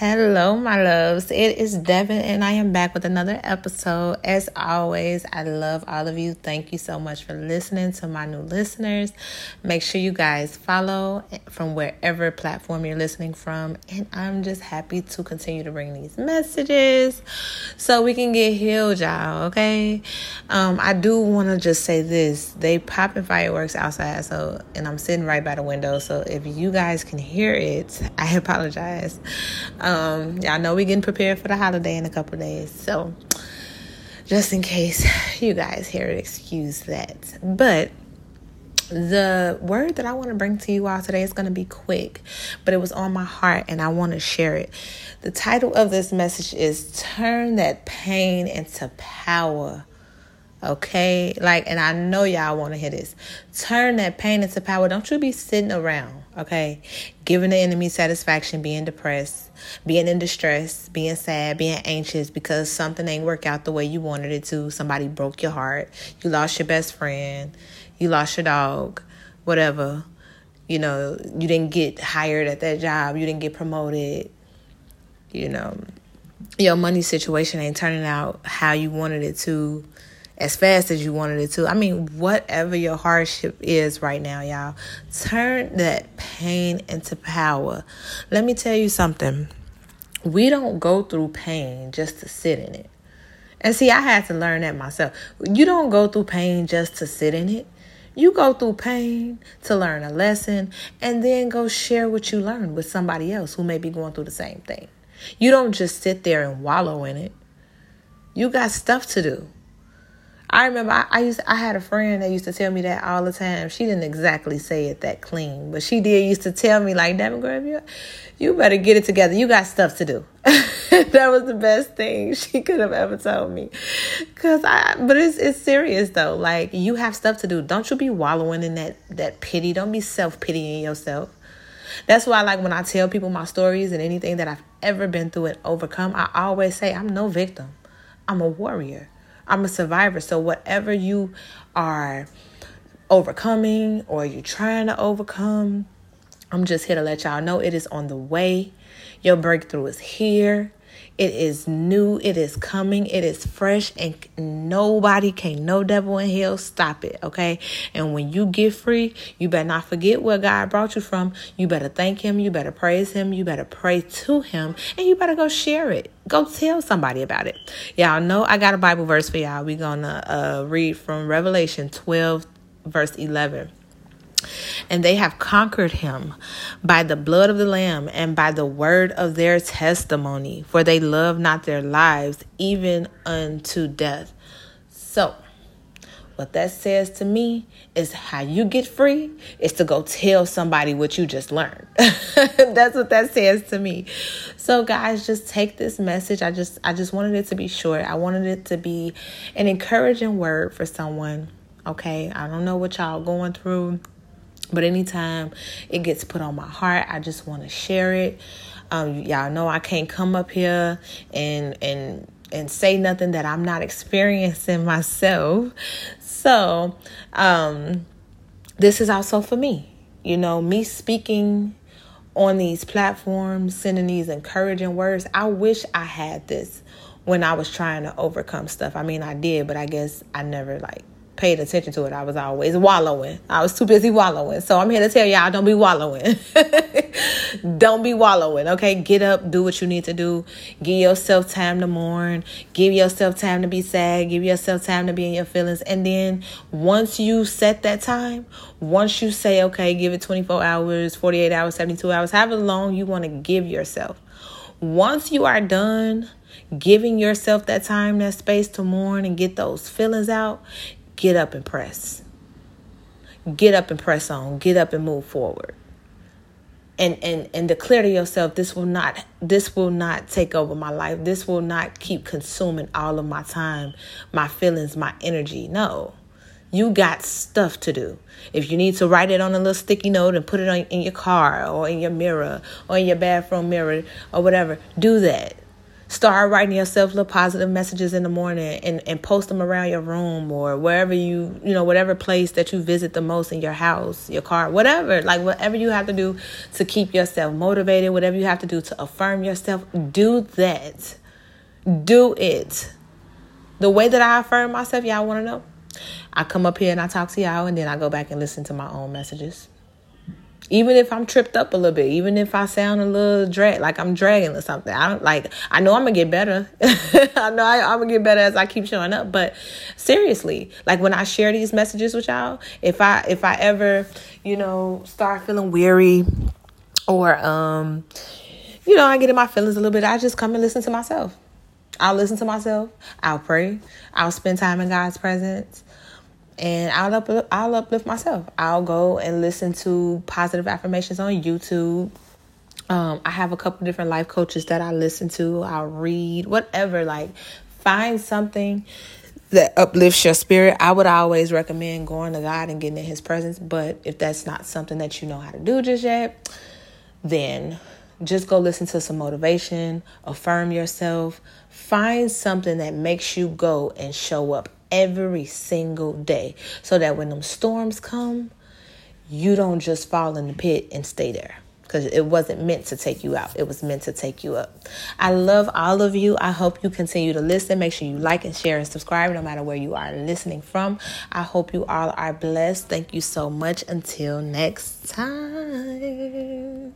Hello, my loves. It is Devin, and I am back with another episode. As always, I love all of you. Thank you so much for listening to my new listeners. Make sure you guys follow from wherever platform you're listening from. And I'm just happy to continue to bring these messages so we can get healed, y'all. Okay. Um, I do want to just say this they popping fireworks outside, so and I'm sitting right by the window. So if you guys can hear it, I apologize. Um, y'all know we're getting prepared for the holiday in a couple days, so just in case you guys hear it, excuse that. But the word that I want to bring to you all today is going to be quick, but it was on my heart and I want to share it. The title of this message is Turn That Pain into Power. Okay, like, and I know y'all want to hear this. Turn that pain into power. Don't you be sitting around, okay, giving the enemy satisfaction, being depressed, being in distress, being sad, being anxious because something ain't work out the way you wanted it to. Somebody broke your heart. You lost your best friend. You lost your dog. Whatever. You know, you didn't get hired at that job. You didn't get promoted. You know, your money situation ain't turning out how you wanted it to as fast as you wanted it to. I mean, whatever your hardship is right now, y'all, turn that pain into power. Let me tell you something. We don't go through pain just to sit in it. And see, I had to learn that myself. You don't go through pain just to sit in it. You go through pain to learn a lesson and then go share what you learned with somebody else who may be going through the same thing. You don't just sit there and wallow in it. You got stuff to do. I remember I, I, used I had a friend that used to tell me that all the time. She didn't exactly say it that clean, but she did used to tell me like, "Devin Graham, you, you better get it together. You got stuff to do." that was the best thing she could have ever told me. Cause I, but it's it's serious though. Like you have stuff to do. Don't you be wallowing in that that pity. Don't be self pitying yourself. That's why, like when I tell people my stories and anything that I've ever been through and overcome, I always say I'm no victim. I'm a warrior. I'm a survivor. So whatever you are overcoming or you're trying to overcome, I'm just here to let y'all know it is on the way. Your breakthrough is here. It is new. It is coming. It is fresh. And nobody can, no devil in hell, stop it. Okay. And when you get free, you better not forget where God brought you from. You better thank Him. You better praise Him. You better pray to Him. And you better go share it. Go tell somebody about it. Y'all know I got a Bible verse for y'all. Going to uh, read from Revelation 12, verse 11. And they have conquered him by the blood of the Lamb and by the word of their testimony, for they love not their lives even unto death. So, what that says to me is how you get free is to go tell somebody what you just learned. That's what that says to me. So guys, just take this message. I just I just wanted it to be short. I wanted it to be an encouraging word for someone. Okay? I don't know what y'all going through. But anytime it gets put on my heart, I just want to share it. Um, y'all know I can't come up here and and and say nothing that I'm not experiencing myself. So, um, this is also for me. You know, me speaking on these platforms, sending these encouraging words. I wish I had this when I was trying to overcome stuff. I mean, I did, but I guess I never like paid attention to it. I was always wallowing. I was too busy wallowing. So I'm here to tell y'all don't be wallowing. don't be wallowing. Okay. Get up, do what you need to do. Give yourself time to mourn. Give yourself time to be sad. Give yourself time to be in your feelings. And then once you set that time, once you say, okay, give it 24 hours, 48 hours, 72 hours, however long you want to give yourself. Once you are done giving yourself that time, that space to mourn and get those feelings out, get up and press. Get up and press on. Get up and move forward. And and and declare to yourself this will not this will not take over my life. This will not keep consuming all of my time, my feelings, my energy. No. You got stuff to do. If you need to write it on a little sticky note and put it on, in your car or in your mirror or in your bathroom mirror or whatever, do that. Start writing yourself little positive messages in the morning and, and post them around your room or wherever you, you know, whatever place that you visit the most in your house, your car, whatever. Like whatever you have to do to keep yourself motivated, whatever you have to do to affirm yourself, do that. Do it. The way that I affirm myself, y'all want to know? I come up here and I talk to y'all and then I go back and listen to my own messages even if I'm tripped up a little bit, even if I sound a little drag, like I'm dragging or something, I don't like. I know I'm gonna get better. I know I, am gonna get better as I keep showing up. But seriously, like when I share these messages with y'all, if I if I ever, you know, start feeling weary, or um, you know, I get in my feelings a little bit, I just come and listen to myself. I'll listen to myself. I'll pray. I'll spend time in God's presence and I'll uplift, I'll uplift myself. I'll go and listen to positive affirmations on YouTube. Um, I have a couple different life coaches that I listen to. I'll read whatever. Like, find something that uplifts your spirit. I would always recommend going to God and getting in His presence. But if that's not something that you know how to do just yet, then just go listen to some motivation, affirm yourself, find something that makes you go and show up every single day so that when them storms come, you don't just fall in the pit and stay there because it wasn't meant to take you out. It was meant to take you up. I love all of you. I hope you continue to listen. Make sure you like and share and subscribe no matter where you are listening from. I hope you all are blessed. Thank you so much. Until next time.